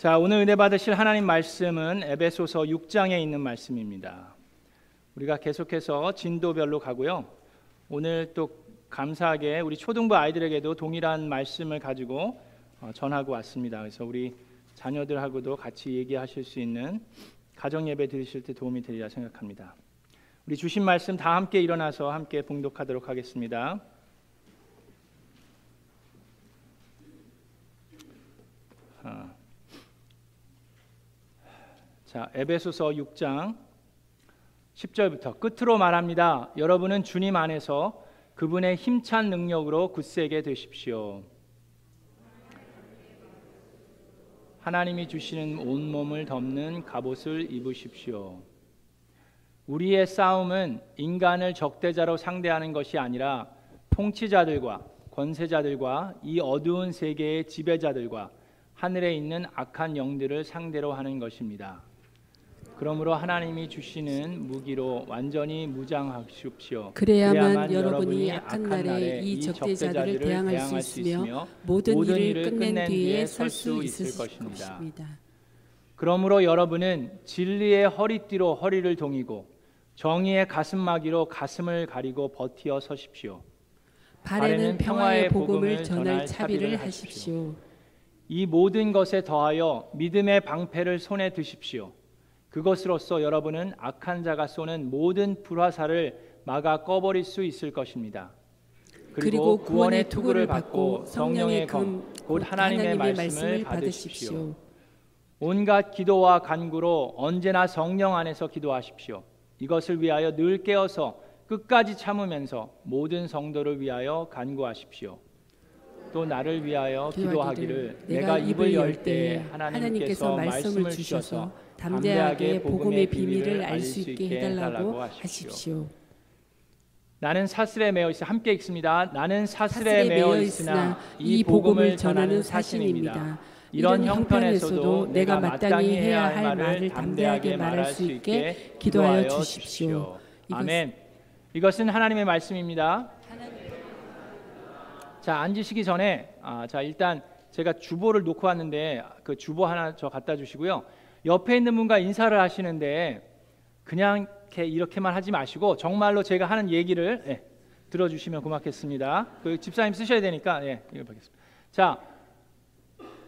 자, 오늘 은혜 받으실 하나님 말씀은 에베소서 6장에 있는 말씀입니다. 우리가 계속해서 진도별로 가고요. 오늘 또 감사하게 우리 초등부 아이들에게도 동일한 말씀을 가지고 어, 전하고 왔습니다. 그래서 우리 자녀들하고도 같이 얘기하실 수 있는 가정 예배 드리실 때 도움이 되리라 생각합니다. 우리 주신 말씀 다 함께 일어나서 함께 봉독하도록 하겠습니다. 자, 에베소서 6장 10절부터 끝으로 말합니다. 여러분은 주님 안에서 그분의 힘찬 능력으로 굳세게 되십시오. 하나님이 주시는 온 몸을 덮는 갑옷을 입으십시오. 우리의 싸움은 인간을 적대자로 상대하는 것이 아니라 통치자들과 권세자들과 이 어두운 세계의 지배자들과 하늘에 있는 악한 영들을 상대로 하는 것입니다. 그러므로 하나님이 주시는 무기로 완전히 무장하십시오. 그래야만, 여러분이 악한 날에 이 적대자들을 대항할 수 있으며 모든, 모든 일을 끝낸 뒤에 설 수 있을 것입니다. 것입니다. 그러므로 여러분은 진리의 허리띠로 허리를 동이고 정의의 가슴막이로 가슴을 가리고 버티어 서십시오. 발에는 평화의 복음을 전할 차비를 하십시오. 이 모든 것에 더하여 믿음의 방패를 손에 드십시오. 그것으로써 여러분은 악한 자가 쏘는 모든 불화살을 막아 꺼버릴 수 있을 것입니다. 그리고 구원의 투구를 받고 성령의 금, 곧 하나님의 말씀을 받으십시오. 온갖 기도와 간구로 언제나 성령 안에서 기도하십시오. 이것을 위하여 늘 깨어서 끝까지 참으면서 모든 성도를 위하여 간구하십시오. 또 나를 위하여 기도하기를 내가 입을 열 때에 하나님께서 말씀을 주셔서 담대하게 복음의 비밀을 알 수 있게 해달라고 하십시오. 나는 사슬에 매어 있어 함께 읽습니다. 나는 사슬에 매어 있으나 이 복음을 전하는 사신입니다. 이런 형편에서도 내가 마땅히 해야 할 말을 담대하게 말할 수 있게 기도하여 주십시오. 아멘. 이것은 하나님의 말씀입니다. 자 앉으시기 전에 아, 자 일단 제가 주보를 놓고 왔는데 그 주보 하나 저 갖다 주시고요. 옆에 있는 분과 인사를 하시는데 그냥 이렇게 이렇게만 하지 마시고 정말로 제가 하는 얘기를 예, 들어주시면 고맙겠습니다. 그 집사님 쓰셔야 되니까 예, 이거 보겠습니다. 자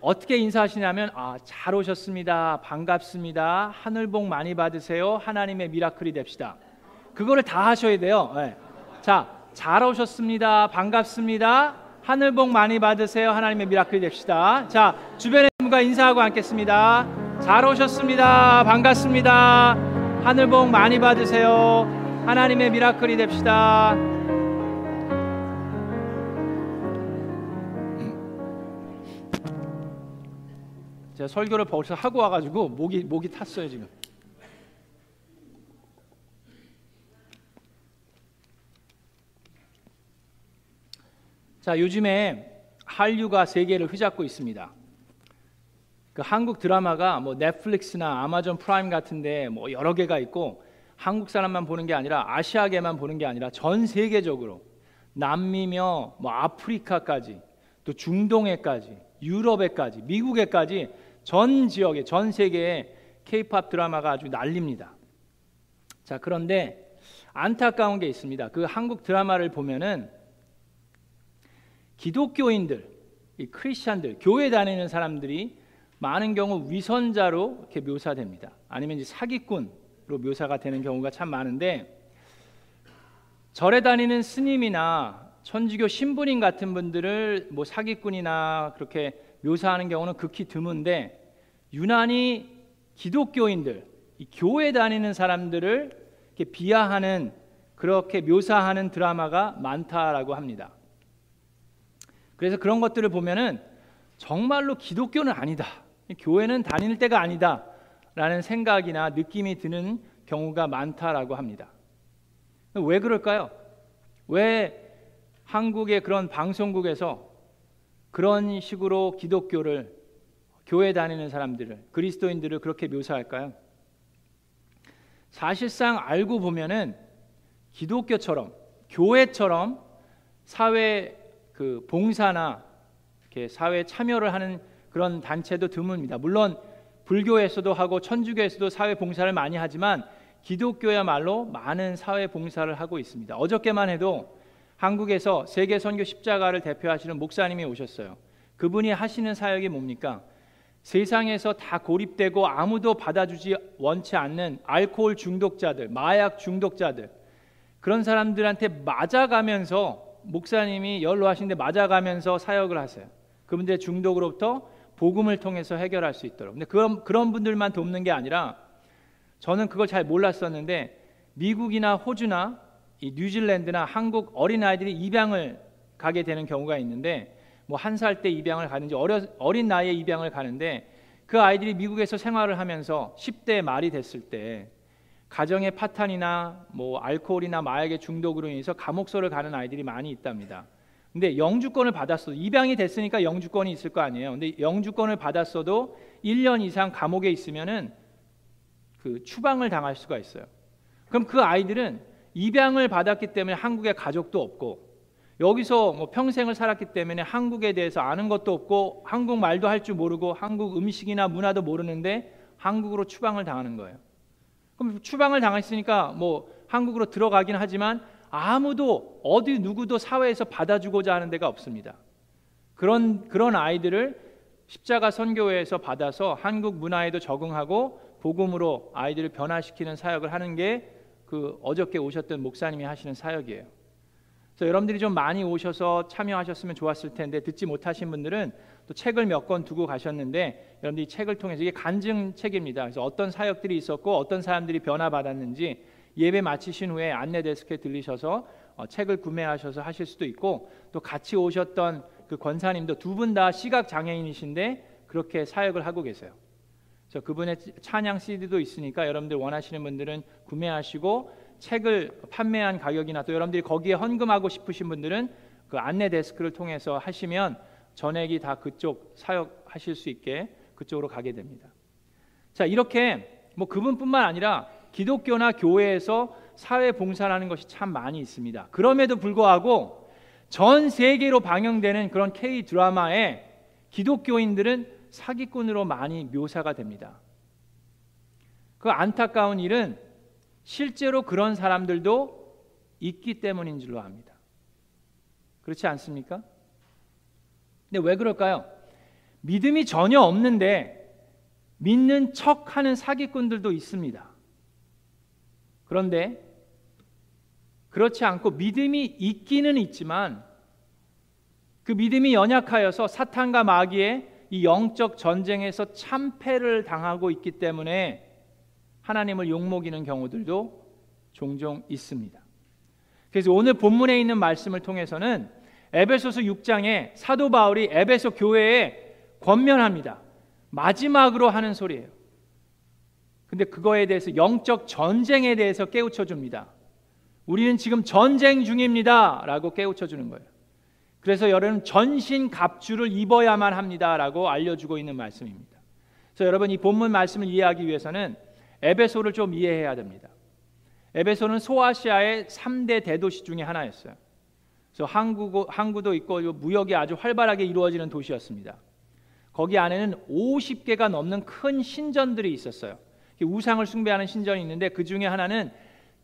어떻게 인사하시냐면 아, 잘 오셨습니다. 반갑습니다. 하늘 복 많이 받으세요. 하나님의 미라클이 됩시다. 그거를 다 하셔야 돼요. 예. 자, 잘 오셨습니다. 반갑습니다. 하늘 복 많이 받으세요. 하나님의 미라클이 됩시다. 자, 주변에 분과 인사하고 앉겠습니다. 잘 오셨습니다. 반갑습니다. 하늘 복 많이 받으세요. 하나님의 미라클이 됩시다. 제가 설교를 벌써 하고 와가지고 목이 목이 탔어요 지금. 자 요즘에 한류가 세계를 휘잡고 있습니다. 그 한국 드라마가 뭐 넷플릭스나 아마존 프라임 같은데 뭐 여러 개가 있고 한국 사람만 보는 게 아니라 아시아계만 보는 게 아니라 전 세계적으로 남미며 뭐 아프리카까지 또 중동에까지 유럽에까지 미국에까지 전 지역에 전 세계에 케이팝 드라마가 아주 난립니다. 자 그런데 안타까운 게 있습니다. 그 한국 드라마를 보면은 기독교인들, 이 크리스천들, 교회 다니는 사람들이 많은 경우 위선자로 이렇게 묘사됩니다. 아니면 이제 사기꾼으로 묘사가 되는 경우가 참 많은데 절에 다니는 스님이나 천주교 신부님 같은 분들을 뭐 사기꾼이나 그렇게 묘사하는 경우는 극히 드문데 유난히 기독교인들, 교회 다니는 사람들을 이렇게 비하하는 그렇게 묘사하는 드라마가 많다라고 합니다. 그래서 그런 것들을 보면은 정말로 기독교는 아니다. 교회는 다닐 때가 아니다 라는 생각이나 느낌이 드는 경우가 많다라고 합니다. 왜 그럴까요? 왜 한국의 그런 방송국에서 그런 식으로 기독교를 교회 다니는 사람들을 그리스도인들을 그렇게 묘사할까요? 사실상 알고 보면은 기독교처럼 교회처럼 사회 그 봉사나 이렇게 사회 참여를 하는 그런 단체도 드뭅니다. 물론 불교에서도 하고 천주교에서도 사회 봉사를 많이 하지만 기독교야말로 많은 사회 봉사를 하고 있습니다. 어저께만 해도 한국에서 세계 선교 십자가를 대표하시는 목사님이 오셨어요. 그분이 하시는 사역이 뭡니까? 세상에서 다 고립되고 아무도 받아주지 원치 않는 알코올 중독자들, 마약 중독자들 그런 사람들한테 맞아가면서 목사님이 연로하신데 맞아가면서 사역을 하세요. 그분들의 중독으로부터 복음을 통해서 해결할 수 있도록. 근데 그런 그런 분들만 돕는 게 아니라 저는 그걸 잘 몰랐었는데 미국이나 호주나 이 뉴질랜드나 한국 어린 아이들이 입양을 가게 되는 경우가 있는데 뭐 한 살 때 입양을 가는지 어려, 어린 나이에 입양을 가는데 그 아이들이 미국에서 생활을 하면서 10대 말이 됐을 때 가정의 파탄이나 뭐 알코올이나 마약의 중독으로 인해서 감옥소를 가는 아이들이 많이 있답니다. 근데 영주권을 받았어도 입양이 됐으니까 영주권이 있을 거 아니에요. 근데 영주권을 받았어도 1년 이상 감옥에 있으면은 그 추방을 당할 수가 있어요. 그럼 그 아이들은 입양을 받았기 때문에 한국에 가족도 없고 여기서 뭐 평생을 살았기 때문에 한국에 대해서 아는 것도 없고 한국 말도 할 줄 모르고 한국 음식이나 문화도 모르는데 한국으로 추방을 당하는 거예요. 그럼 추방을 당했으니까 뭐 한국으로 들어가긴 하지만 아무도 어디 누구도 사회에서 받아주고자 하는 데가 없습니다. 그런 그런 아이들을 십자가 선교회에서 받아서 한국 문화에도 적응하고 복음으로 아이들을 변화시키는 사역을 하는 게 그 어저께 오셨던 목사님이 하시는 사역이에요. 그래서 여러분들이 좀 많이 오셔서 참여하셨으면 좋았을 텐데 듣지 못하신 분들은 또 책을 몇 권 두고 가셨는데 여러분들이 책을 통해서 이게 간증 책입니다. 그래서 어떤 사역들이 있었고 어떤 사람들이 변화받았는지 예배 마치신 후에 안내 데스크에 들리셔서 어, 책을 구매하셔서 하실 수도 있고 또 같이 오셨던 그 권사님도 두 분 다 시각 장애인이신데 그렇게 사역을 하고 계세요. 그래서 그분의 찬양 CD도 있으니까 여러분들 원하시는 분들은 구매하시고 책을 판매한 가격이나 또 여러분들이 거기에 헌금하고 싶으신 분들은 그 안내 데스크를 통해서 하시면 전액이 다 그쪽 사역하실 수 있게 그쪽으로 가게 됩니다. 자 이렇게 뭐 그분뿐만 아니라 기독교나 교회에서 사회 봉사라는 것이 참 많이 있습니다. 그럼에도 불구하고 전 세계로 방영되는 그런 K 드라마에 기독교인들은 사기꾼으로 많이 묘사가 됩니다. 그 안타까운 일은 실제로 그런 사람들도 있기 때문인 줄로 압니다. 그렇지 않습니까? 근데 왜 그럴까요? 믿음이 전혀 없는데 믿는 척 하는 사기꾼들도 있습니다. 그런데 그렇지 않고 믿음이 있기는 있지만 그 믿음이 연약하여서 사탄과 마귀의 이 영적 전쟁에서 참패를 당하고 있기 때문에 하나님을 욕먹이는 경우들도 종종 있습니다. 그래서 오늘 본문에 있는 말씀을 통해서는 에베소서 6장에 사도 바울이 에베소 교회에 권면합니다. 마지막으로 하는 소리예요. 근데 그거에 대해서 영적 전쟁에 대해서 깨우쳐 줍니다. 우리는 지금 전쟁 중입니다 라고 깨우쳐 주는 거예요. 그래서 여러분 전신 갑주를 입어야만 합니다 라고 알려주고 있는 말씀입니다. 그래서 여러분 이 본문 말씀을 이해하기 위해서는 에베소를 좀 이해해야 됩니다. 에베소는 소아시아의 3대 대도시 중에 하나였어요. 그래서 항구, 항구도 있고 무역이 아주 활발하게 이루어지는 도시였습니다. 거기 안에는 50개가 넘는 큰 신전들이 있었어요. 우상을 숭배하는 신전이 있는데 그 중에 하나는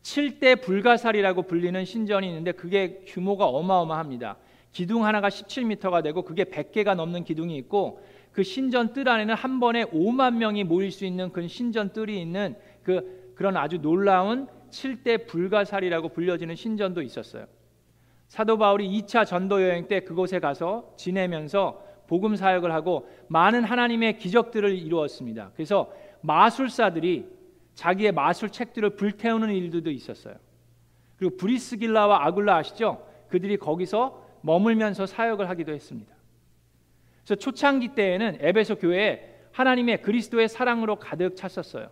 7대 불가사리라고 불리는 신전이 있는데 그게 규모가 어마어마합니다. 기둥 하나가 17m가 되고 그게 100개가 넘는 기둥이 있고 그 신전 뜰 안에는 한 번에 5만 명이 모일 수 있는 그 신전 뜰이 있는 그 그런 아주 놀라운 7대 불가사리라고 불려지는 신전도 있었어요. 사도 바울이 2차 전도 여행 때 그곳에 가서 지내면서 복음 사역을 하고 많은 하나님의 기적들을 이루었습니다. 그래서 마술사들이 자기의 마술 책들을 불태우는 일들도 있었어요. 그리고 브리스길라와 아굴라 아시죠? 그들이 거기서 머물면서 사역을 하기도 했습니다. 그래서 초창기 때에는 에베소 교회에 하나님의 그리스도의 사랑으로 가득 찼었어요.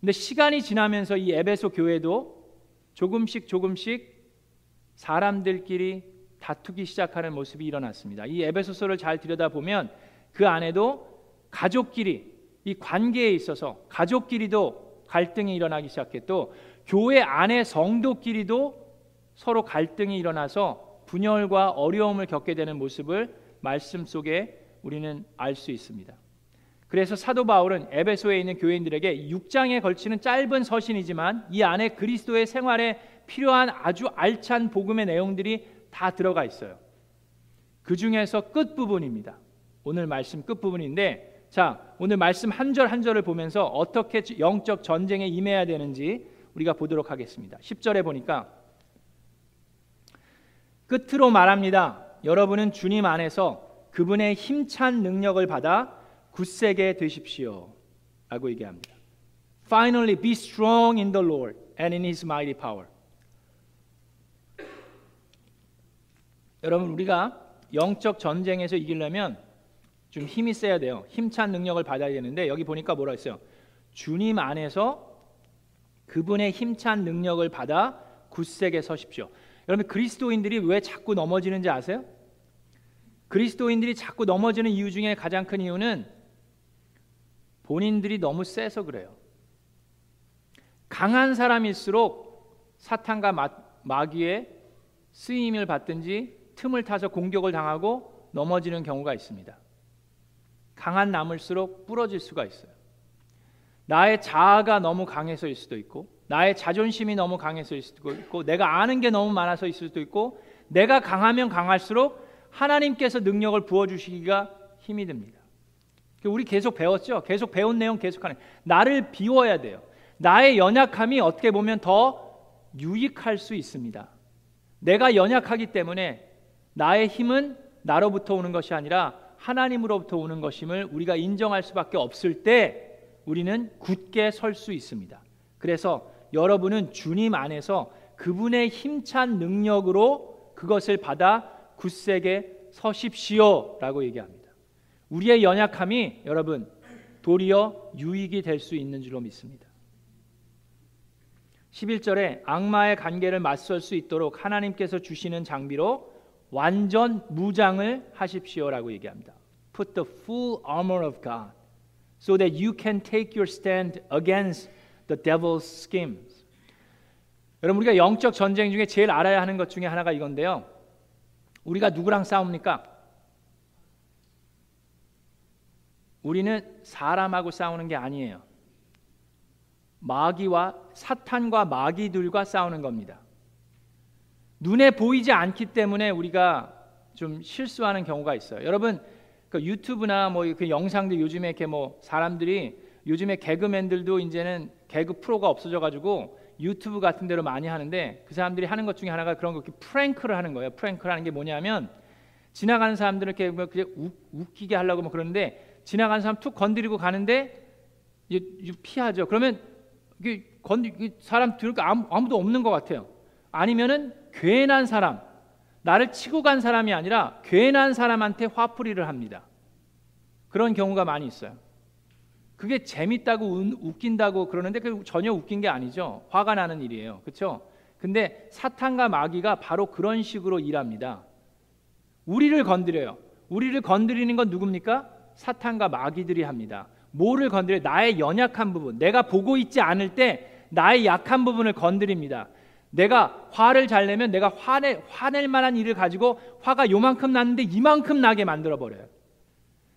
근데 시간이 지나면서 이 에베소 교회도 조금씩 조금씩 사람들끼리 다투기 시작하는 모습이 일어났습니다. 이 에베소서를 잘 들여다보면 그 안에도 가족끼리 이 관계에 있어서 가족끼리도 갈등이 일어나기 시작했고 교회 안에 성도끼리도 서로 갈등이 일어나서 분열과 어려움을 겪게 되는 모습을 말씀 속에 우리는 알 수 있습니다. 그래서 사도 바울은 에베소에 있는 교인들에게 6장에 걸치는 짧은 서신이지만 이 안에 그리스도의 생활에 필요한 아주 알찬 복음의 내용들이 다 들어가 있어요. 그 중에서 끝 부분입니다. 오늘 말씀 끝 부분인데 자, 오늘 말씀 한 절 한 절을 보면서 어떻게 영적 전쟁에 임해야 되는지 우리가 보도록 하겠습니다. 10절에 보니까 끝으로 말합니다. 여러분은 주님 안에서 그분의 힘찬 능력을 받아 굳세게 되십시오. 라고 얘기합니다. Finally be strong in the Lord and in his mighty power. 여러분 우리가 영적 전쟁에서 이기려면 좀 힘이 세야 돼요. 힘찬 능력을 받아야 되는데 여기 보니까 뭐라 했어요? 주님 안에서 그분의 힘찬 능력을 받아 굳세게 서십시오. 여러분 그리스도인들이 왜 자꾸 넘어지는지 아세요? 그리스도인들이 자꾸 넘어지는 이유 중에 가장 큰 이유는 본인들이 너무 세서 그래요. 강한 사람일수록 사탄과 마귀의 쓰임을 받든지 틈을 타서 공격을 당하고 넘어지는 경우가 있습니다. 강한 나물수록 부러질 수가 있어요. 나의 자아가 너무 강해서일 수도 있고, 나의 자존심이 너무 강해서일 수도 있고, 내가 아는 게 너무 많아서일 수도 있고, 내가 강하면 강할수록 하나님께서 능력을 부어주시기가 힘이 듭니다. 우리 계속 배웠죠. 계속 배운 내용 계속하는. 나를 비워야 돼요. 나의 연약함이 어떻게 보면 더 유익할 수 있습니다. 내가 연약하기 때문에 나의 힘은 나로부터 오는 것이 아니라 하나님으로부터 오는 것임을 우리가 인정할 수밖에 없을 때 우리는 굳게 설 수 있습니다. 그래서 여러분은 주님 안에서 그분의 힘찬 능력으로 그것을 받아 굳세게 서십시오라고 얘기합니다. 우리의 연약함이 여러분 도리어 유익이 될 수 있는 줄로 믿습니다. 11절에 악마의 관계를 맞설 수 있도록 하나님께서 주시는 장비로 완전 무장을 하십시오라고 얘기합니다. Put the full armor of God so that you can take your stand against the devil's schemes. 여러분 우리가 영적 전쟁 중에 제일 알아야 하는 것 중에 하나가 이건데요. 우리가 누구랑 싸웁니까? 우리는 사람하고 싸우는 게 아니에요. 마귀와 사탄과 마귀들과 싸우는 겁니다. 눈에 보이지 않기 때문에 우리가 좀 실수하는 경우가 있어요. 여러분 그 유튜브나 뭐 그 영상들 요즘에 이렇게 뭐 사람들이 요즘에 개그맨들도 이제는 개그 프로가 없어져 가지고 유튜브 같은 데로 많이 하는데 그 사람들이 하는 것 중에 하나가 그런 거 프랭크를 하는 거예요. 프랭크를 하는 게 뭐냐면 지나가는 사람들을 이렇게 뭐 웃기게 하려고 뭐 그러는데 지나가는 사람 툭 건드리고 가는데 피하죠. 그러면 건드 사람 거 아무, 도 없는 것 같아요. 아니면은 괜한 사람, 나를 치고 간 사람이 아니라 괜한 사람한테 화풀이를 합니다. 그런 경우가 많이 있어요. 그게 재밌다고 웃긴다고 그러는데 그 전혀 웃긴 게 아니죠. 화가 나는 일이에요. 그렇죠? 근데 사탄과 마귀가 바로 그런 식으로 일합니다. 우리를 건드려요. 우리를 건드리는 건 누굽니까? 사탄과 마귀들이 합니다. 뭐를 건드려? 나의 연약한 부분. 내가 보고 있지 않을 때 나의 약한 부분을 건드립니다. 내가 화를 잘 내면 내가 화내, 화낼 만한 일을 가지고 화가 요만큼 났는데 이만큼 나게 만들어 버려요.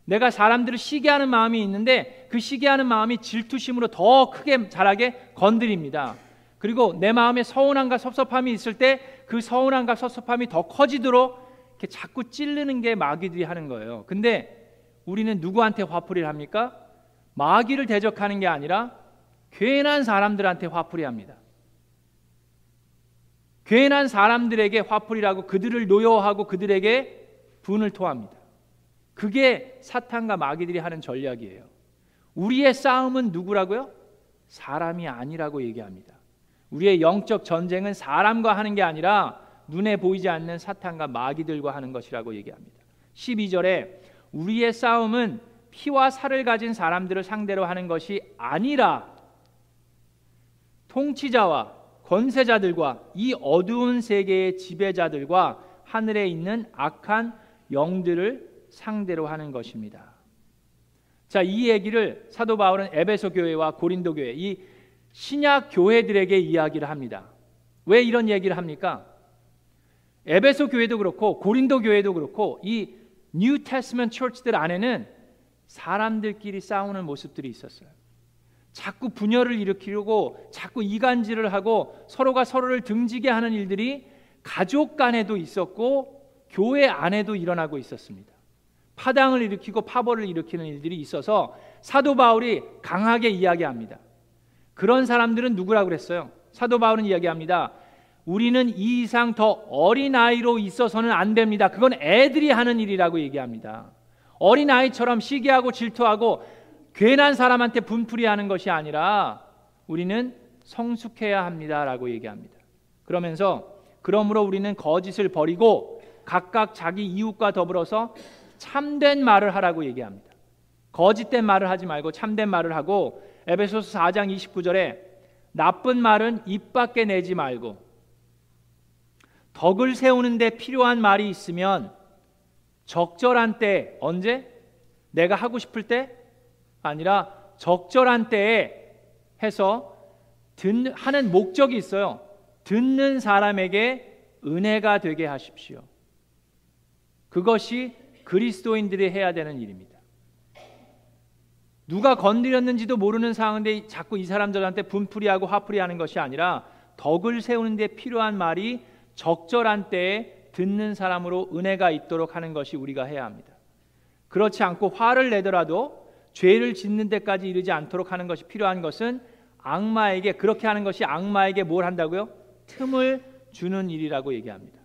내가 사람들을 시기하는 마음이 있는데 그 시기하는 마음이 질투심으로 더 크게 자라게 건드립니다. 그리고 내 마음에 서운함과 섭섭함이 있을 때 그 서운함과 섭섭함이 더 커지도록 이렇게 자꾸 찌르는 게 마귀들이 하는 거예요. 근데 우리는 누구한테 화풀이를 합니까? 마귀를 대적하는 게 아니라 괜한 사람들한테 화풀이 합니다. 괜한 사람들에게 화풀이라고 그들을 노여하고 그들에게 분을 토합니다. 그게 사탄과 마귀들이 하는 전략이에요. 우리의 싸움은 누구라고요? 사람이 아니라고 얘기합니다. 우리의 영적 전쟁은 사람과 하는 게 아니라 눈에 보이지 않는 사탄과 마귀들과 하는 것이라고 얘기합니다. 12절에 우리의 싸움은 피와 살을 가진 사람들을 상대로 하는 것이 아니라 통치자와 권세자들과 이 어두운 세계의 지배자들과 하늘에 있는 악한 영들을 상대로 하는 것입니다. 자, 이 얘기를 사도 바울은 에베소 교회와 고린도 교회 이 신약 교회들에게 이야기를 합니다. 왜 이런 얘기를 합니까? 에베소 교회도 그렇고 고린도 교회도 그렇고 이 New Testament Church들 안에는 사람들끼리 싸우는 모습들이 있었어요. 자꾸 분열을 일으키려고 자꾸 이간질을 하고 서로가 서로를 등지게 하는 일들이 가족 간에도 있었고 교회 안에도 일어나고 있었습니다. 파당을 일으키고 파벌을 일으키는 일들이 있어서 사도 바울이 강하게 이야기합니다. 그런 사람들은 누구라고 그랬어요? 사도 바울은 이야기합니다. 우리는 이 이상 더 어린 아이로 있어서는 안 됩니다. 그건 애들이 하는 일이라고 얘기합니다. 어린 아이처럼 시기하고 질투하고 괜한 사람한테 분풀이하는 것이 아니라 우리는 성숙해야 합니다라고 얘기합니다. 그러면서 그러므로 우리는 거짓을 버리고 각각 자기 이웃과 더불어서 참된 말을 하라고 얘기합니다. 거짓된 말을 하지 말고 참된 말을 하고 에베소서 4장 29절에 나쁜 말은 입 밖에 내지 말고 덕을 세우는데 필요한 말이 있으면 적절한 때 언제 내가 하고 싶을 때 아니라 적절한 때에 해서 듣, 하는 목적이 있어요. 듣는 사람에게 은혜가 되게 하십시오. 그것이 그리스도인들이 해야 되는 일입니다. 누가 건드렸는지도 모르는 상황인데 자꾸 이 사람들한테 분풀이하고 화풀이하는 것이 아니라 덕을 세우는 데 필요한 말이 적절한 때에 듣는 사람으로 은혜가 있도록 하는 것이 우리가 해야 합니다. 그렇지 않고 화를 내더라도 죄를 짓는 데까지 이르지 않도록 하는 것이 필요한 것은 악마에게 그렇게 하는 것이 악마에게 뭘 한다고요? 틈을 주는 일이라고 얘기합니다.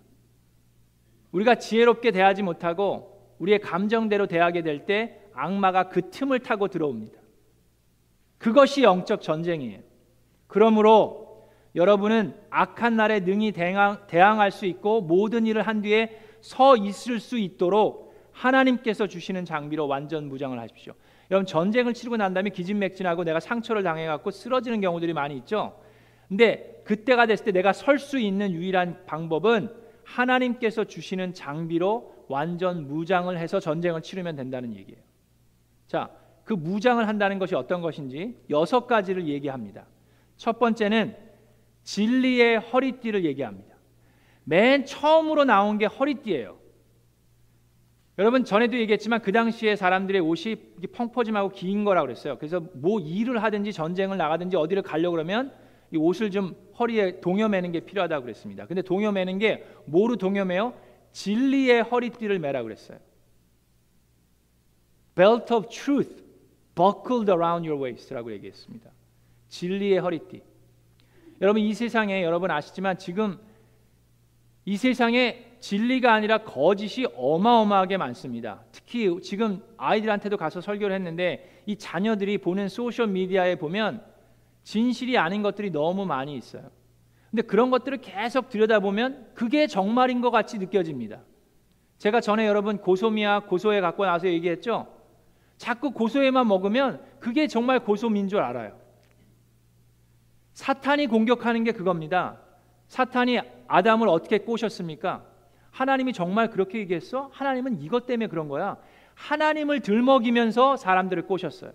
우리가 지혜롭게 대하지 못하고 우리의 감정대로 대하게 될 때 악마가 그 틈을 타고 들어옵니다. 그것이 영적 전쟁이에요. 그러므로 여러분은 악한 날에 능히 대항, 대항할 수 있고 모든 일을 한 뒤에 서 있을 수 있도록 하나님께서 주시는 장비로 완전 무장을 하십시오. 여러분 전쟁을 치르고 난 다음에 기진맥진하고 내가 상처를 당해 갖고 쓰러지는 경우들이 많이 있죠. 근데 그때가 됐을 때 내가 설 수 있는 유일한 방법은 하나님께서 주시는 장비로 완전 무장을 해서 전쟁을 치르면 된다는 얘기예요. 자, 그 무장을 한다는 것이 어떤 것인지 여섯 가지를 얘기합니다. 첫 번째는 진리의 허리띠를 얘기합니다. 맨 처음으로 나온 게 허리띠예요. 여러분 전에도 얘기했지만 그 당시에 사람들의 옷이 펑퍼짐하고 긴 거라고 그랬어요. 그래서 뭐 일을 하든지 전쟁을 나가든지 어디를 가려고 그러면 이 옷을 좀 허리에 동여매는 게 필요하다고 그랬습니다. 근데 동여매는 게 뭐로 동여매요? 진리의 허리띠를 매라 그랬어요. Belt of truth buckled around your waist라고 얘기했습니다. 진리의 허리띠. 여러분 이 세상에 여러분 아시지만 지금 이 세상에 진리가 아니라 거짓이 어마어마하게 많습니다. 특히 지금 아이들한테도 가서 설교를 했는데 이 자녀들이 보는 소셜 미디어에 보면 진실이 아닌 것들이 너무 많이 있어요. 근데 그런 것들을 계속 들여다보면 그게 정말인 것 같이 느껴집니다. 제가 전에 여러분 고소미아 고소에 갖고 나서 얘기했죠. 자꾸 고소에만 먹으면 그게 정말 고소민 줄 알아요. 사탄이 공격하는 게 그겁니다. 사탄이 아담을 어떻게 꼬셨습니까? 하나님이 정말 그렇게 얘기했어? 하나님은 이것 때문에 그런 거야. 하나님을 들먹이면서 사람들을 꼬셨어요.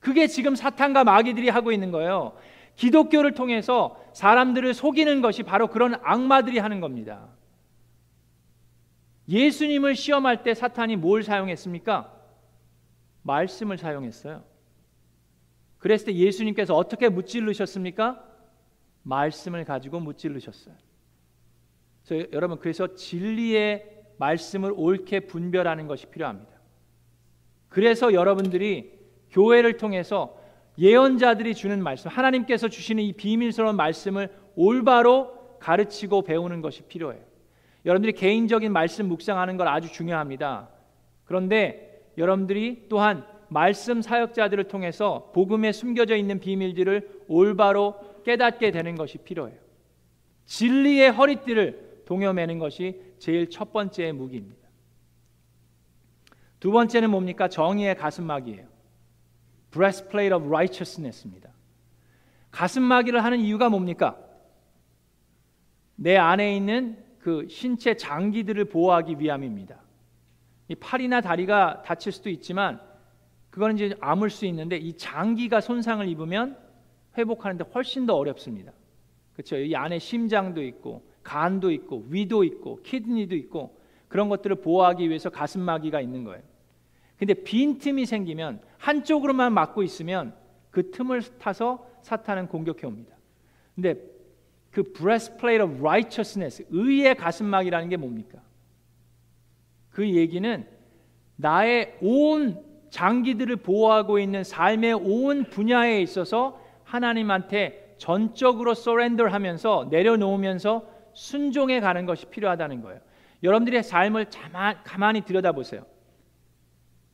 그게 지금 사탄과 마귀들이 하고 있는 거예요. 기독교를 통해서 사람들을 속이는 것이 바로 그런 악마들이 하는 겁니다. 예수님을 시험할 때 사탄이 뭘 사용했습니까? 말씀을 사용했어요. 그랬을 때 예수님께서 어떻게 무찔르셨습니까? 말씀을 가지고 무찔르셨어요. 그래서 여러분 그래서 진리의 말씀을 옳게 분별하는 것이 필요합니다. 그래서 여러분들이 교회를 통해서 예언자들이 주는 말씀, 하나님께서 주시는 이 비밀스러운 말씀을 올바로 가르치고 배우는 것이 필요해요. 여러분들이 개인적인 말씀 묵상하는 걸 아주 중요합니다. 그런데 여러분들이 또한 말씀 사역자들을 통해서 복음에 숨겨져 있는 비밀들을 올바로 깨닫게 되는 것이 필요해요. 진리의 허리띠를 동여매는 것이 제일 첫 번째 무기입니다. 두 번째는 뭡니까? 정의의 가슴막이에요. breastplate of righteousness입니다. 가슴막이를 하는 이유가 뭡니까? 내 안에 있는 그 신체 장기들을 보호하기 위함입니다. 이 팔이나 다리가 다칠 수도 있지만 그거는 이제 아물 수 있는데 이 장기가 손상을 입으면 회복하는데 훨씬 더 어렵습니다. 그렇죠? 이 안에 심장도 있고 간도 있고 위도 있고 키드니도 있고 그런 것들을 보호하기 위해서 가슴막이가 있는 거예요. 근데 빈틈이 생기면 한쪽으로만 막고 있으면 그 틈을 타서 사탄은 공격해 옵니다. 근데 그 breastplate of righteousness, 의의 가슴막이라는 게 뭡니까? 그 얘기는 나의 온 장기들을 보호하고 있는 삶의 온 분야에 있어서 하나님한테 전적으로 서렌더 하면서 내려놓으면서 순종해 가는 것이 필요하다는 거예요. 여러분들의 삶을 가만히 들여다보세요.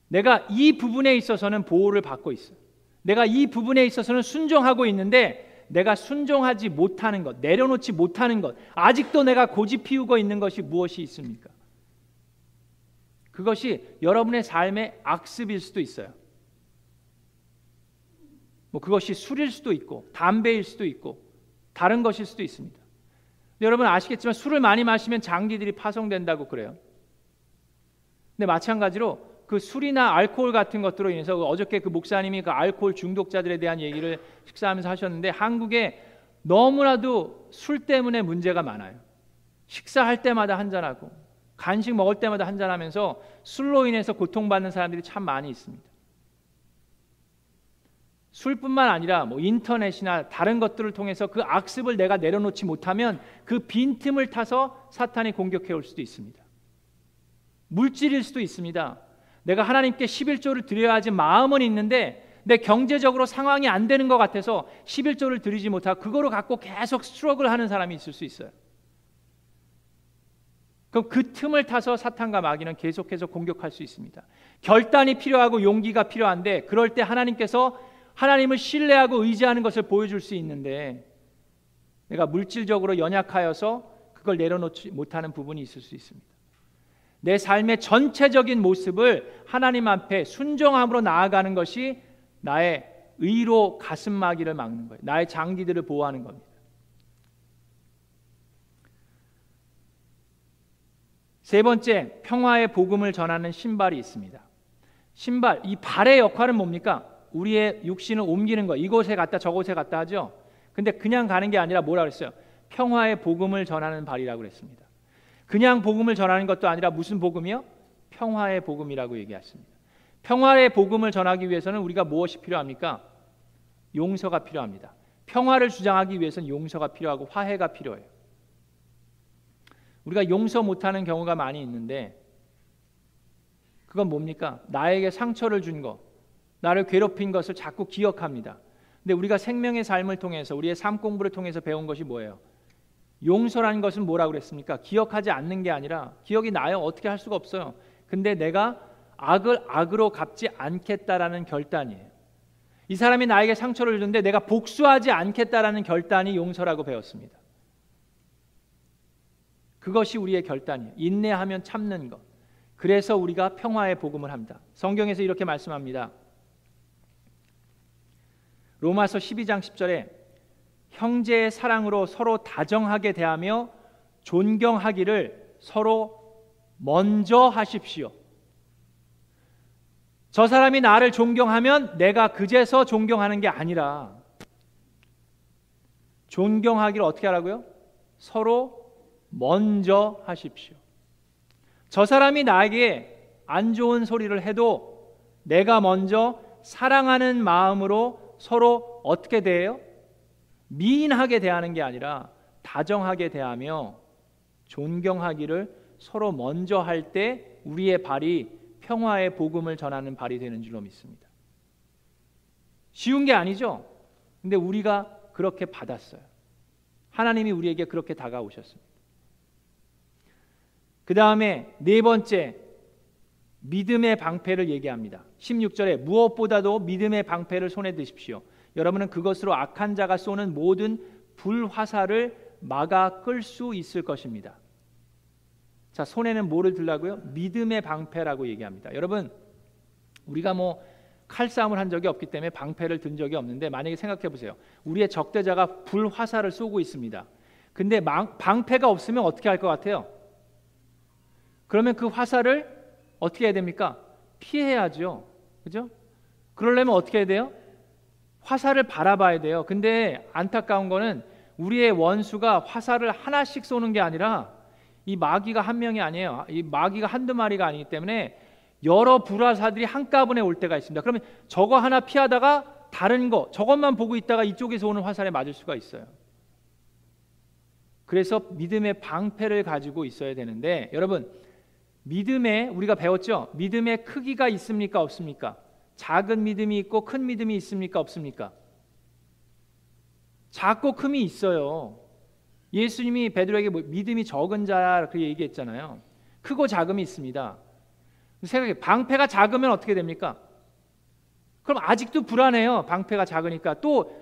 내가 이 부분에 있어서는 보호를 받고 있어. 내가 이 부분에 있어서는 순종하고 있는데 내가 순종하지 못하는 것, 내려놓지 못하는 것, 아직도 내가 고집 피우고 있는 것이 무엇이 있습니까? 그것이 여러분의 삶의 악습일 수도 있어요. 뭐 그것이 술일 수도 있고 담배일 수도 있고 다른 것일 수도 있습니다. 여러분 아시겠지만 술을 많이 마시면 장기들이 파손된다고 그래요. 근데 마찬가지로 그 술이나 알코올 같은 것들로 인해서 어저께 그 목사님이 그 알코올 중독자들에 대한 얘기를 식사하면서 하셨는데 한국에 너무나도 술 때문에 문제가 많아요. 식사할 때마다 한잔하고 간식 먹을 때마다 한잔하면서 술로 인해서 고통받는 사람들이 참 많이 있습니다. 술뿐만 아니라 뭐 인터넷이나 다른 것들을 통해서 그 악습을 내가 내려놓지 못하면 그 빈틈을 타서 사탄이 공격해 올 수도 있습니다. 물질일 수도 있습니다. 내가 하나님께 11조를 드려야 하지 마음은 있는데 내 경제적으로 상황이 안 되는 것 같아서 11조를 드리지 못하고 그거를 갖고 계속 스트럭을 하는 사람이 있을 수 있어요. 그럼 그 틈을 타서 사탄과 마귀는 계속해서 공격할 수 있습니다. 결단이 필요하고 용기가 필요한데 그럴 때 하나님께서 하나님을 신뢰하고 의지하는 것을 보여줄 수 있는데 내가 물질적으로 연약하여서 그걸 내려놓지 못하는 부분이 있을 수 있습니다. 내 삶의 전체적인 모습을 하나님 앞에 순종함으로 나아가는 것이 나의 의로 가슴막이를 막는 거예요. 나의 장기들을 보호하는 겁니다. 세 번째, 평화의 복음을 전하는 신발이 있습니다. 신발, 이 발의 역할은 뭡니까? 우리의 육신을 옮기는 거. 이곳에 갔다 저곳에 갔다 하죠. 근데 그냥 가는 게 아니라 뭐라 그랬어요? 평화의 복음을 전하는 발이라고 그랬습니다. 그냥 복음을 전하는 것도 아니라 무슨 복음이요? 평화의 복음이라고 얘기했습니다. 평화의 복음을 전하기 위해서는 우리가 무엇이 필요합니까? 용서가 필요합니다. 평화를 주장하기 위해서는 용서가 필요하고 화해가 필요해요. 우리가 용서 못하는 경우가 많이 있는데 그건 뭡니까? 나에게 상처를 준 것, 나를 괴롭힌 것을 자꾸 기억합니다. 근데 우리가 생명의 삶을 통해서 우리의 삶 공부를 통해서 배운 것이 뭐예요? 용서라는 것은 뭐라고 그랬습니까? 기억하지 않는 게 아니라 기억이 나요. 어떻게 할 수가 없어요. 근데 내가 악을 악으로 갚지 않겠다라는 결단이에요. 이 사람이 나에게 상처를 줬는데 내가 복수하지 않겠다라는 결단이 용서라고 배웠습니다. 그것이 우리의 결단이에요. 인내하면 참는 것. 그래서 우리가 평화의 복음을 합니다. 성경에서 이렇게 말씀합니다. 로마서 12장 10절에 형제의 사랑으로 서로 다정하게 대하며 존경하기를 서로 먼저 하십시오. 저 사람이 나를 존경하면 내가 그제서 존경하는 게 아니라 존경하기를 어떻게 하라고요? 서로 먼저 하십시오. 저 사람이 나에게 안 좋은 소리를 해도 내가 먼저 사랑하는 마음으로 서로 어떻게 대해요? 미인하게 대하는 게 아니라 다정하게 대하며 존경하기를 서로 먼저 할 때 우리의 발이 평화의 복음을 전하는 발이 되는 줄로 믿습니다. 쉬운 게 아니죠. 근데 우리가 그렇게 받았어요. 하나님이 우리에게 그렇게 다가오셨습니다. 그 다음에 네 번째 믿음의 방패를 얘기합니다. 16절에 무엇보다도 믿음의 방패를 손에 드십시오. 여러분은 그것으로 악한 자가 쏘는 모든 불화살을 막아 끌 수 있을 것입니다. 자, 손에는 뭐를 들라고요? 믿음의 방패라고 얘기합니다. 여러분, 우리가 뭐 칼싸움을 한 적이 없기 때문에 방패를 든 적이 없는데 만약에 생각해 보세요. 우리의 적대자가 불화살을 쏘고 있습니다. 근데 방패가 없으면 어떻게 할 것 같아요? 그러면 그 화살을 어떻게 해야 됩니까? 피해야죠. 그죠? 그러려면 어떻게 해야 돼요? 화살을 바라봐야 돼요. 근데 안타까운 거는 우리의 원수가 화살을 하나씩 쏘는 게 아니라 이 마귀가 한 명이 아니에요. 이 마귀가 한두 마리가 아니기 때문에 여러 불화사들이 한꺼번에 올 때가 있습니다. 그러면 저거 하나 피하다가 다른 거 저것만 보고 있다가 이쪽에서 오는 화살에 맞을 수가 있어요. 그래서 믿음의 방패를 가지고 있어야 되는데 여러분 믿음에 우리가 배웠죠? 믿음의 크기가 있습니까 없습니까? 작은 믿음이 있고 큰 믿음이 있습니까 없습니까? 작고 큼이 있어요. 예수님이 베드로에게 뭐 믿음이 적은 자라 그렇게 얘기했잖아요. 크고 작음이 있습니다. 생각해 방패가 작으면 어떻게 됩니까? 그럼 아직도 불안해요. 방패가 작으니까 또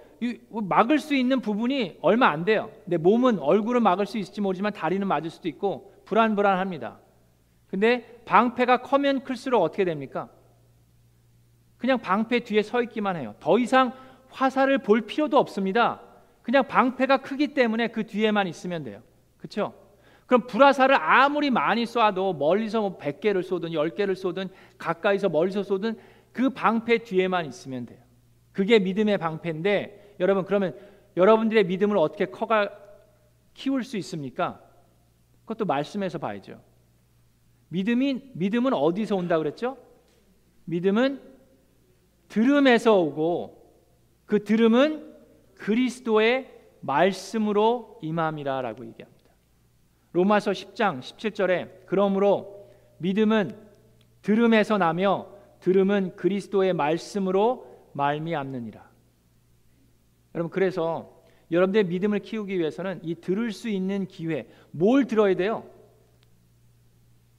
막을 수 있는 부분이 얼마 안 돼요. 내 몸은 얼굴은 막을 수 있을지 모르지만 다리는 맞을 수도 있고 불안불안합니다. 근데 방패가 커면 클수록 어떻게 됩니까? 그냥 방패 뒤에 서 있기만 해요. 더 이상 화살을 볼 필요도 없습니다. 그냥 방패가 크기 때문에 그 뒤에만 있으면 돼요. 그렇죠? 그럼 불화살을 아무리 많이 쏴도 멀리서 뭐 100개를 쏘든 10개를 쏘든 가까이서 멀리서 쏘든 그 방패 뒤에만 있으면 돼요. 그게 믿음의 방패인데 여러분 그러면 여러분들의 믿음을 어떻게 커가 키울 수 있습니까? 그것도 말씀에서 봐야죠. 믿음이 믿음은 어디서 온다 그랬죠? 믿음은 들음에서 오고 그 들음은 그리스도의 말씀으로 임함이라라고 얘기합니다. 로마서 10장 17절에 그러므로 믿음은 들음에서 나며 들음은 그리스도의 말씀으로 말미암느니라. 여러분 그래서 여러분들의 믿음을 키우기 위해서는 이 들을 수 있는 기회 뭘 들어야 돼요?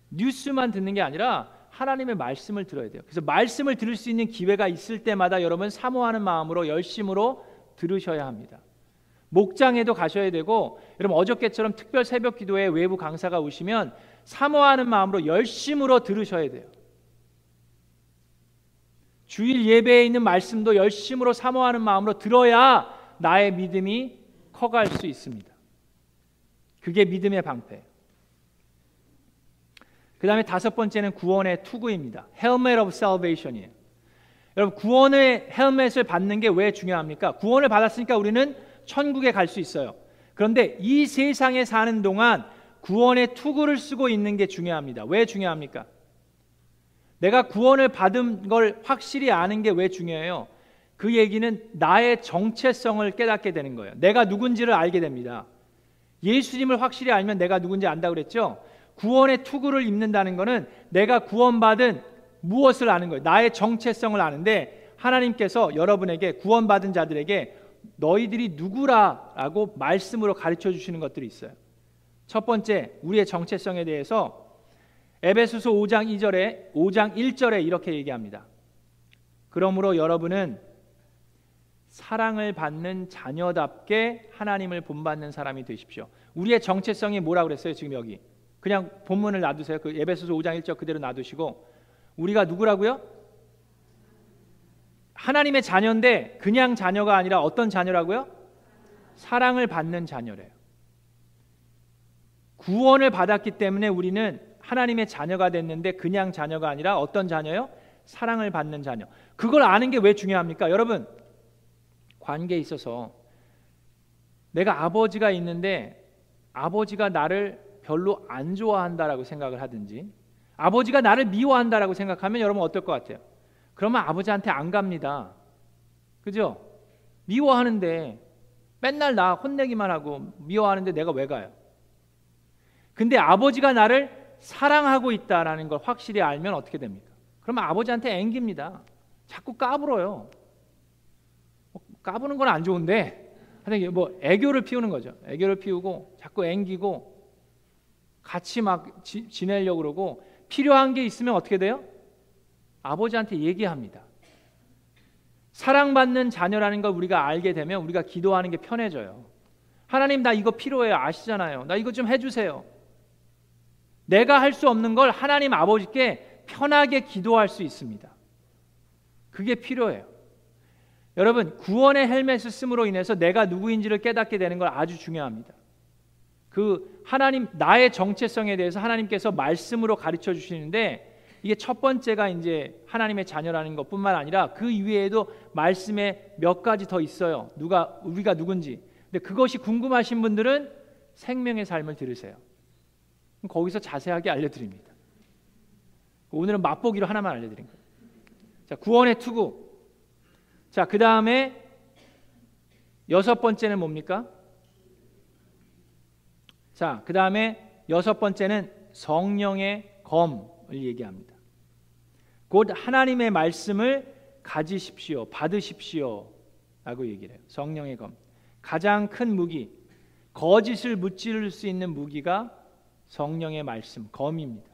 뉴스만 듣는 게 아니라 하나님의 말씀을 들어야 돼요. 그래서 말씀을 들을 수 있는 기회가 있을 때마다 여러분 사모하는 마음으로 열심으로 들으셔야 합니다. 목장에도 가셔야 되고 여러분 어저께처럼 특별 새벽 기도에 외부 강사가 오시면 사모하는 마음으로 열심으로 들으셔야 돼요. 주일 예배에 있는 말씀도 열심으로 사모하는 마음으로 들어야 나의 믿음이 커갈 수 있습니다. 그게 믿음의 방패. 그 다음에 다섯 번째는 구원의 투구입니다. Helmet of Salvation이에요. 여러분 구원의 헬멧을 받는 게 왜 중요합니까? 구원을 받았으니까 우리는 천국에 갈 수 있어요. 그런데 이 세상에 사는 동안 구원의 투구를 쓰고 있는 게 중요합니다. 왜 중요합니까? 내가 구원을 받은 걸 확실히 아는 게 왜 중요해요? 그 얘기는 나의 정체성을 깨닫게 되는 거예요. 내가 누군지를 알게 됩니다. 예수님을 확실히 알면 내가 누군지 안다 그랬죠? 구원의 투구를 입는다는 것은 내가 구원받은 무엇을 아는 거예요? 나의 정체성을 아는데 하나님께서 여러분에게 구원받은 자들에게 너희들이 누구라라고 말씀으로 가르쳐 주시는 것들이 있어요. 첫 번째, 우리의 정체성에 대해서 에베소서 5장 2절에 5장 1절에 이렇게 얘기합니다. 그러므로 여러분은 사랑을 받는 자녀답게 하나님을 본받는 사람이 되십시오. 우리의 정체성이 뭐라 그랬어요? 지금 여기. 그냥 본문을 놔두세요. 그 에베소서 5장 1절 그대로 놔두시고 우리가 누구라고요? 하나님의 자녀인데 그냥 자녀가 아니라 어떤 자녀라고요? 사랑을 받는 자녀래요. 구원을 받았기 때문에 우리는 하나님의 자녀가 됐는데 그냥 자녀가 아니라 어떤 자녀요? 사랑을 받는 자녀. 그걸 아는 게 왜 중요합니까? 여러분, 관계에 있어서 내가 아버지가 있는데 아버지가 나를 별로 안 좋아한다라고 생각을 하든지 아버지가 나를 미워한다라고 생각하면 여러분 어떨 것 같아요? 그러면 아버지한테 안 갑니다. 그죠? 미워하는데 맨날 나 혼내기만 하고 미워하는데 내가 왜 가요? 근데 아버지가 나를 사랑하고 있다라는 걸 확실히 알면 어떻게 됩니까? 그러면 아버지한테 앵깁니다. 자꾸 까불어요. 뭐 까부는 건 안 좋은데 하여튼 뭐 애교를 피우는 거죠. 애교를 피우고 자꾸 앵기고 같이 막 지, 지내려고 그러고 필요한 게 있으면 어떻게 돼요? 아버지한테 얘기합니다. 사랑받는 자녀라는 걸 우리가 알게 되면 우리가 기도하는 게 편해져요. 하나님 나 이거 필요해요. 아시잖아요. 나 이거 좀 해주세요. 내가 할 수 없는 걸 하나님 아버지께 편하게 기도할 수 있습니다. 그게 필요해요. 여러분 구원의 헬멧을 쓰므로 인해서 내가 누구인지를 깨닫게 되는 걸 아주 중요합니다. 그 하나님 나의 정체성에 대해서 하나님께서 말씀으로 가르쳐 주시는데 이게 첫 번째가 이제 하나님의 자녀라는 것뿐만 아니라 그 이외에도 말씀에 몇 가지 더 있어요. 누가 우리가 누군지. 근데 그것이 궁금하신 분들은 생명의 삶을 들으세요. 거기서 자세하게 알려드립니다. 오늘은 맛보기로 하나만 알려드린 거예요. 자, 구원의 투구. 자, 그 다음에 여섯 번째는 뭡니까? 자, 그 다음에 여섯 번째는 성령의 검을 얘기합니다. 곧 하나님의 말씀을 가지십시오, 받으십시오. 라고 얘기를 해요. 성령의 검. 가장 큰 무기, 거짓을 무찌를 수 있는 무기가 성령의 말씀, 검입니다.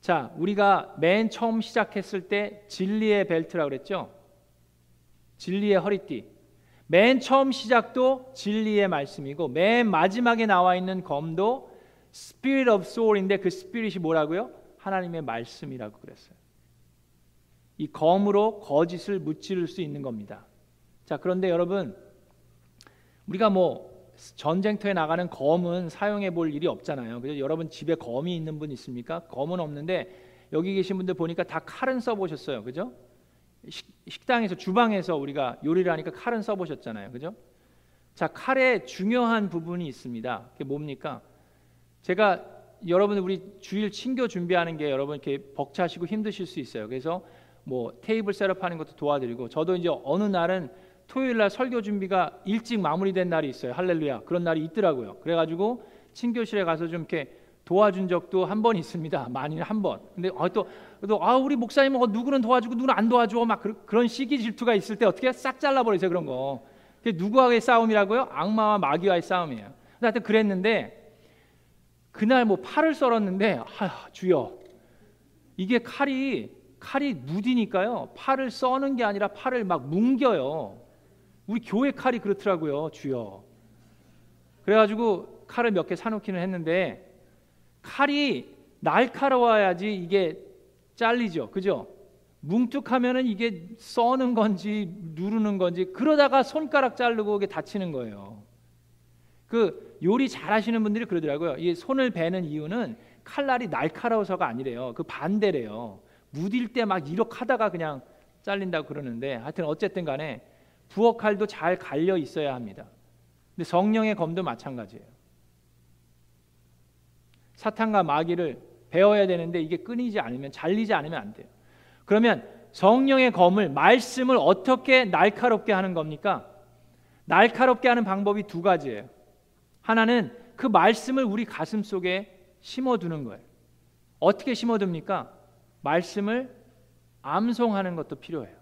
자, 우리가 맨 처음 시작했을 때 진리의 벨트라고 그랬죠? 진리의 허리띠. 맨 처음 시작도 진리의 말씀이고 맨 마지막에 나와 있는 검도 Spirit of Soul인데 그 스피릿이 뭐라고요? 하나님의 말씀이라고 그랬어요. 이 검으로 거짓을 무찌를 수 있는 겁니다. 자, 그런데 여러분 우리가 뭐 전쟁터에 나가는 검은 사용해 볼 일이 없잖아요. 그래서 여러분 집에 검이 있는 분 있습니까? 검은 없는데 여기 계신 분들 보니까 다 칼은 써 보셨어요. 그죠? 식, 당에서 주방에서 우리가 요리를 하니까 칼은 써 보셨잖아요. 그죠? 자, 칼의 중요한 부분이 있습니다. 그게 뭡니까? 제가 여러분 우리 주일 친교 준비하는 게 여러분 이렇게 벅차시고 힘드실 수 있어요. 그래서 뭐 테이블 셋업하는 것도 도와드리고 저도 이제 어느 날은 토요일 날 설교 준비가 일찍 마무리된 날이 있어요. 할렐루야. 그런 날이 있더라고요. 그래가지고 친교실에 가서 좀 이렇게 도와준 적도 한 번 있습니다. 많이는 한 번. 근데 아, 또, 또 아, 우리 목사님 어, 누구는 도와주고 누구는 안 도와줘. 막 그, 런 시기 질투가 있을 때 어떻게 싹 잘라버리세요 그런 거. 그게 누구와의 싸움이라고요? 악마와 마귀와의 싸움이에요. 하여튼 그랬는데 그날 뭐 팔을 썰었는데 아, 주여 이게 칼이 칼이 무디니까요. 팔을 써는 게 아니라 팔을 막 뭉겨요. 우리 교회 칼이 그렇더라고요. 주여. 그래가지고 칼을 몇 개 사놓기는 했는데 칼이 날카로워야지 이게 잘리죠. 그죠? 뭉툭하면은 이게 써는 건지 누르는 건지 그러다가 손가락 자르고 이게 다치는 거예요. 그 요리 잘하시는 분들이 그러더라고요. 이 손을 베는 이유는 칼날이 날카로워서가 아니래요. 그 반대래요. 무딜 때 막 이렇게 하다가 그냥 잘린다고 그러는데 하여튼 어쨌든 간에 부엌 칼도 잘 갈려 있어야 합니다. 근데 성령의 검도 마찬가지예요. 사탄과 마귀를 배워야 되는데 이게 끊이지 않으면 잘리지 않으면 안 돼요. 그러면 성령의 검을 말씀을 어떻게 날카롭게 하는 겁니까? 날카롭게 하는 방법이 두 가지예요. 하나는 그 말씀을 우리 가슴 속에 심어두는 거예요. 어떻게 심어둡니까? 말씀을 암송하는 것도 필요해요.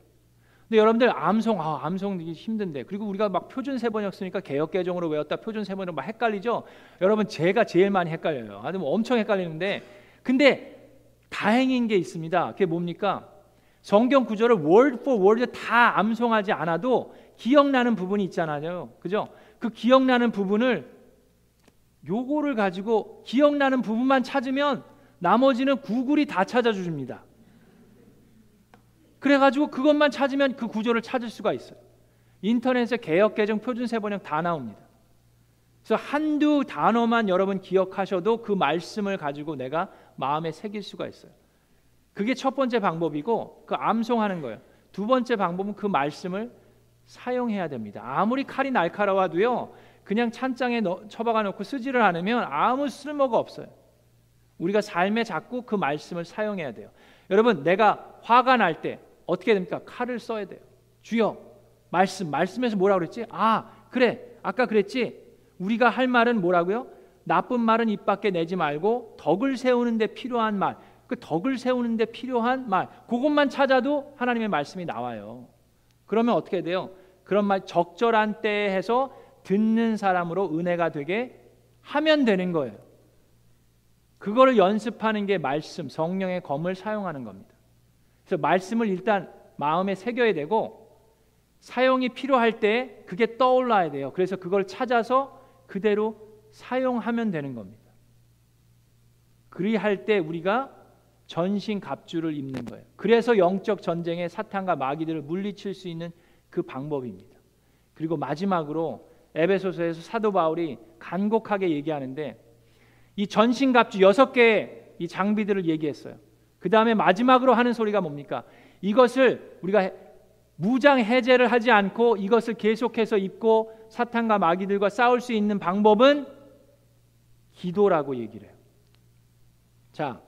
근데 여러분들 암송 아 암송 되기 힘든데 그리고 우리가 막 표준 세번역 쓰니까 개혁 개정으로 외웠다 표준 세번역 막 헷갈리죠. 여러분 제가 제일 많이 헷갈려요. 뭐 엄청 헷갈리는데 근데 다행인 게 있습니다. 그게 뭡니까? 성경 구절을 word for word 다 암송하지 않아도 기억나는 부분이 있잖아요. 그죠? 그 기억나는 부분을 요거를 가지고 기억나는 부분만 찾으면 나머지는 구글이 다 찾아줍니다. 그래가지고 그것만 찾으면 그 구조를 찾을 수가 있어요. 인터넷에 개혁 개정 표준 세 번역 다 나옵니다. 그래서 한두 단어만 여러분 기억하셔도 그 말씀을 가지고 내가 마음에 새길 수가 있어요. 그게 첫 번째 방법이고 그 암송하는 거예요. 두 번째 방법은 그 말씀을 사용해야 됩니다. 아무리 칼이 날카로워도요. 그냥 찬장에 넣, 처박아 놓고 쓰지를 않으면 아무 쓸모가 없어요. 우리가 삶에 자꾸 그 말씀을 사용해야 돼요. 여러분, 내가 화가 날 때 어떻게 됩니까? 칼을 써야 돼요. 주여, 말씀, 말씀에서 뭐라 그랬지? 아, 그래. 아까 그랬지? 우리가 할 말은 뭐라고요? 나쁜 말은 입 밖에 내지 말고 덕을 세우는데 필요한 말. 그 덕을 세우는데 필요한 말. 그것만 찾아도 하나님의 말씀이 나와요. 그러면 어떻게 돼요? 그런 말 적절한 때에 해서 듣는 사람으로 은혜가 되게 하면 되는 거예요. 그거를 연습하는 게 말씀, 성령의 검을 사용하는 겁니다. 그래서 말씀을 일단 마음에 새겨야 되고 사용이 필요할 때 그게 떠올라야 돼요. 그래서 그걸 찾아서 그대로 사용하면 되는 겁니다. 그리할 때 우리가 전신 갑주를 입는 거예요. 그래서 영적 전쟁에 사탄과 마귀들을 물리칠 수 있는 그 방법입니다. 그리고 마지막으로 에베소서에서 사도 바울이 간곡하게 얘기하는데 이 전신 갑주 여섯 개의 이 장비들을 얘기했어요. 그 다음에 마지막으로 하는 소리가 뭡니까? 이것을 우리가 무장 해제를 하지 않고 이것을 계속해서 입고 사탄과 마귀들과 싸울 수 있는 방법은 기도라고 얘기를 해요. 자,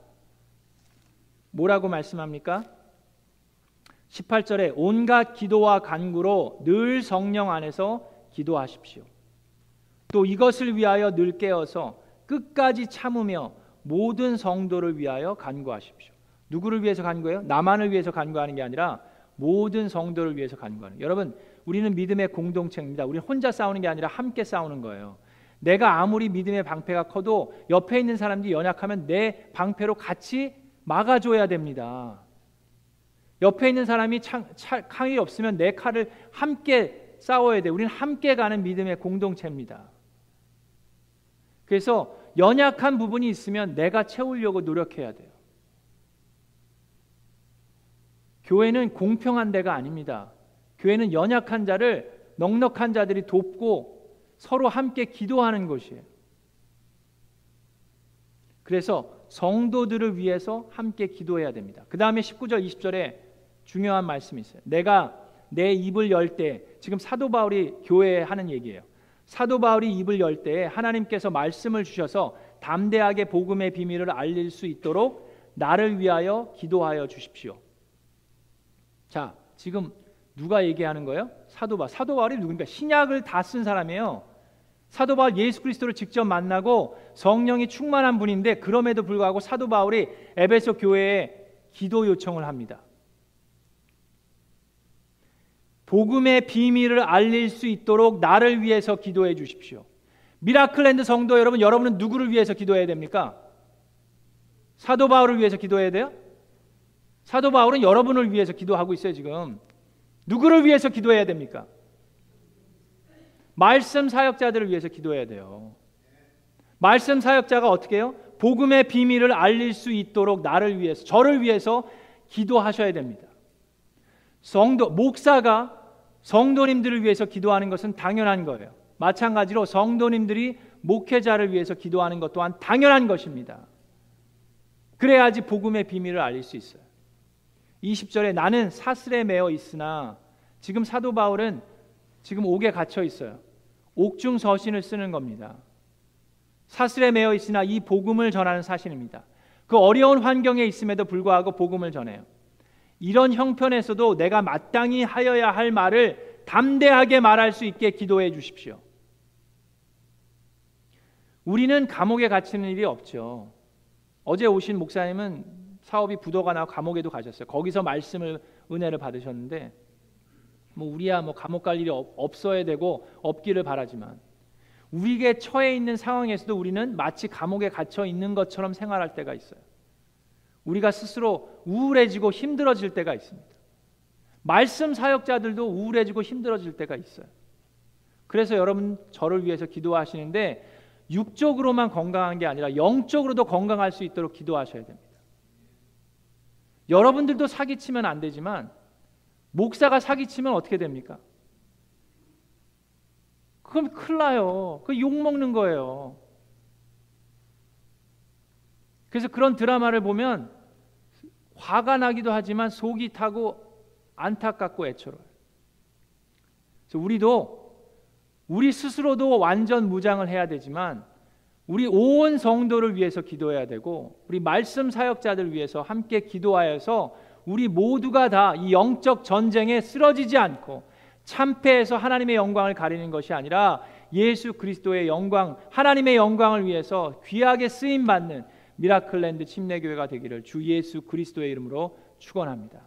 뭐라고 말씀합니까? 18절에 온갖 기도와 간구로 늘 성령 안에서 기도하십시오. 또 이것을 위하여 늘 깨어서 끝까지 참으며 모든 성도를 위하여 간구하십시오. 누구를 위해서 간구해요? 나만을 위해서 간구하는 게 아니라 모든 성도를 위해서 간구하는. 여러분, 우리는 믿음의 공동체입니다. 우리 혼자 싸우는 게 아니라 함께 싸우는 거예요. 내가 아무리 믿음의 방패가 커도 옆에 있는 사람들이 연약하면 내 방패로 같이 막아줘야 됩니다. 옆에 있는 사람이 창, 차, 칼이 없으면 내 칼을 함께 싸워야 돼. 우리는 함께 가는 믿음의 공동체입니다. 그래서 연약한 부분이 있으면 내가 채우려고 노력해야 돼요. 교회는 공평한 데가 아닙니다. 교회는 연약한 자를 넉넉한 자들이 돕고 서로 함께 기도하는 것이에요. 그래서 성도들을 위해서 함께 기도해야 됩니다. 그 다음에 19절, 20절에 중요한 말씀이 있어요. 내가 내 입을 열 때, 지금 사도 바울이 교회에 하는 얘기예요. 사도 바울이 입을 열때 하나님께서 말씀을 주셔서 담대하게 복음의 비밀을 알릴 수 있도록 나를 위하여 기도하여 주십시오. 자, 지금 누가 얘기하는 거예요? 사도 바울. 사도 바울이 누굽니까? 신약을 다 쓴 사람이에요. 사도 바울 예수 그리스도를 직접 만나고 성령이 충만한 분인데 그럼에도 불구하고 사도 바울이 에베소 교회에 기도 요청을 합니다. 복음의 비밀을 알릴 수 있도록 나를 위해서 기도해 주십시오. 미라클랜드 성도 여러분, 여러분은 누구를 위해서 기도해야 됩니까? 사도 바울을 위해서 기도해야 돼요? 사도 바울은 여러분을 위해서 기도하고 있어요, 지금. 누구를 위해서 기도해야 됩니까? 말씀 사역자들을 위해서 기도해야 돼요. 말씀 사역자가 어떻게 해요? 복음의 비밀을 알릴 수 있도록 나를 위해서, 저를 위해서 기도하셔야 됩니다. 성도, 목사가 성도님들을 위해서 기도하는 것은 당연한 거예요. 마찬가지로 성도님들이 목회자를 위해서 기도하는 것 또한 당연한 것입니다. 그래야지 복음의 비밀을 알릴 수 있어요. 20절에 나는 사슬에 매어 있으나 지금 사도 바울은 지금 옥에 갇혀 있어요. 옥중 서신을 쓰는 겁니다. 사슬에 매어 있으나 이 복음을 전하는 사신입니다. 그 어려운 환경에 있음에도 불구하고 복음을 전해요. 이런 형편에서도 내가 마땅히 하여야 할 말을 담대하게 말할 수 있게 기도해 주십시오. 우리는 감옥에 갇히는 일이 없죠. 어제 오신 목사님은 사업이 부도가 나고 감옥에도 가셨어요. 거기서 말씀을 은혜를 받으셨는데 뭐 우리야 뭐 감옥 갈 일이 없어야 되고 없기를 바라지만 우리에게 처해 있는 상황에서도 우리는 마치 감옥에 갇혀 있는 것처럼 생활할 때가 있어요. 우리가 스스로 우울해지고 힘들어질 때가 있습니다. 말씀 사역자들도 우울해지고 힘들어질 때가 있어요. 그래서 여러분 저를 위해서 기도하시는데 육적으로만 건강한 게 아니라 영적으로도 건강할 수 있도록 기도하셔야 됩니다. 여러분들도 사기치면 안 되지만 목사가 사기치면 어떻게 됩니까? 그럼 큰일 나요. 그 욕 먹는 거예요. 그래서 그런 드라마를 보면 화가 나기도 하지만 속이 타고 안타깝고 애처로워요. 그래서 우리도 우리 스스로도 완전 무장을 해야 되지만 우리 온 성도를 위해서 기도해야 되고 우리 말씀 사역자들 위해서 함께 기도하여서 우리 모두가 다 이 영적 전쟁에 쓰러지지 않고 참패해서 하나님의 영광을 가리는 것이 아니라 예수 그리스도의 영광, 하나님의 영광을 위해서 귀하게 쓰임 받는 미라클랜드 침례교회가 되기를 주 예수 그리스도의 이름으로 축원합니다.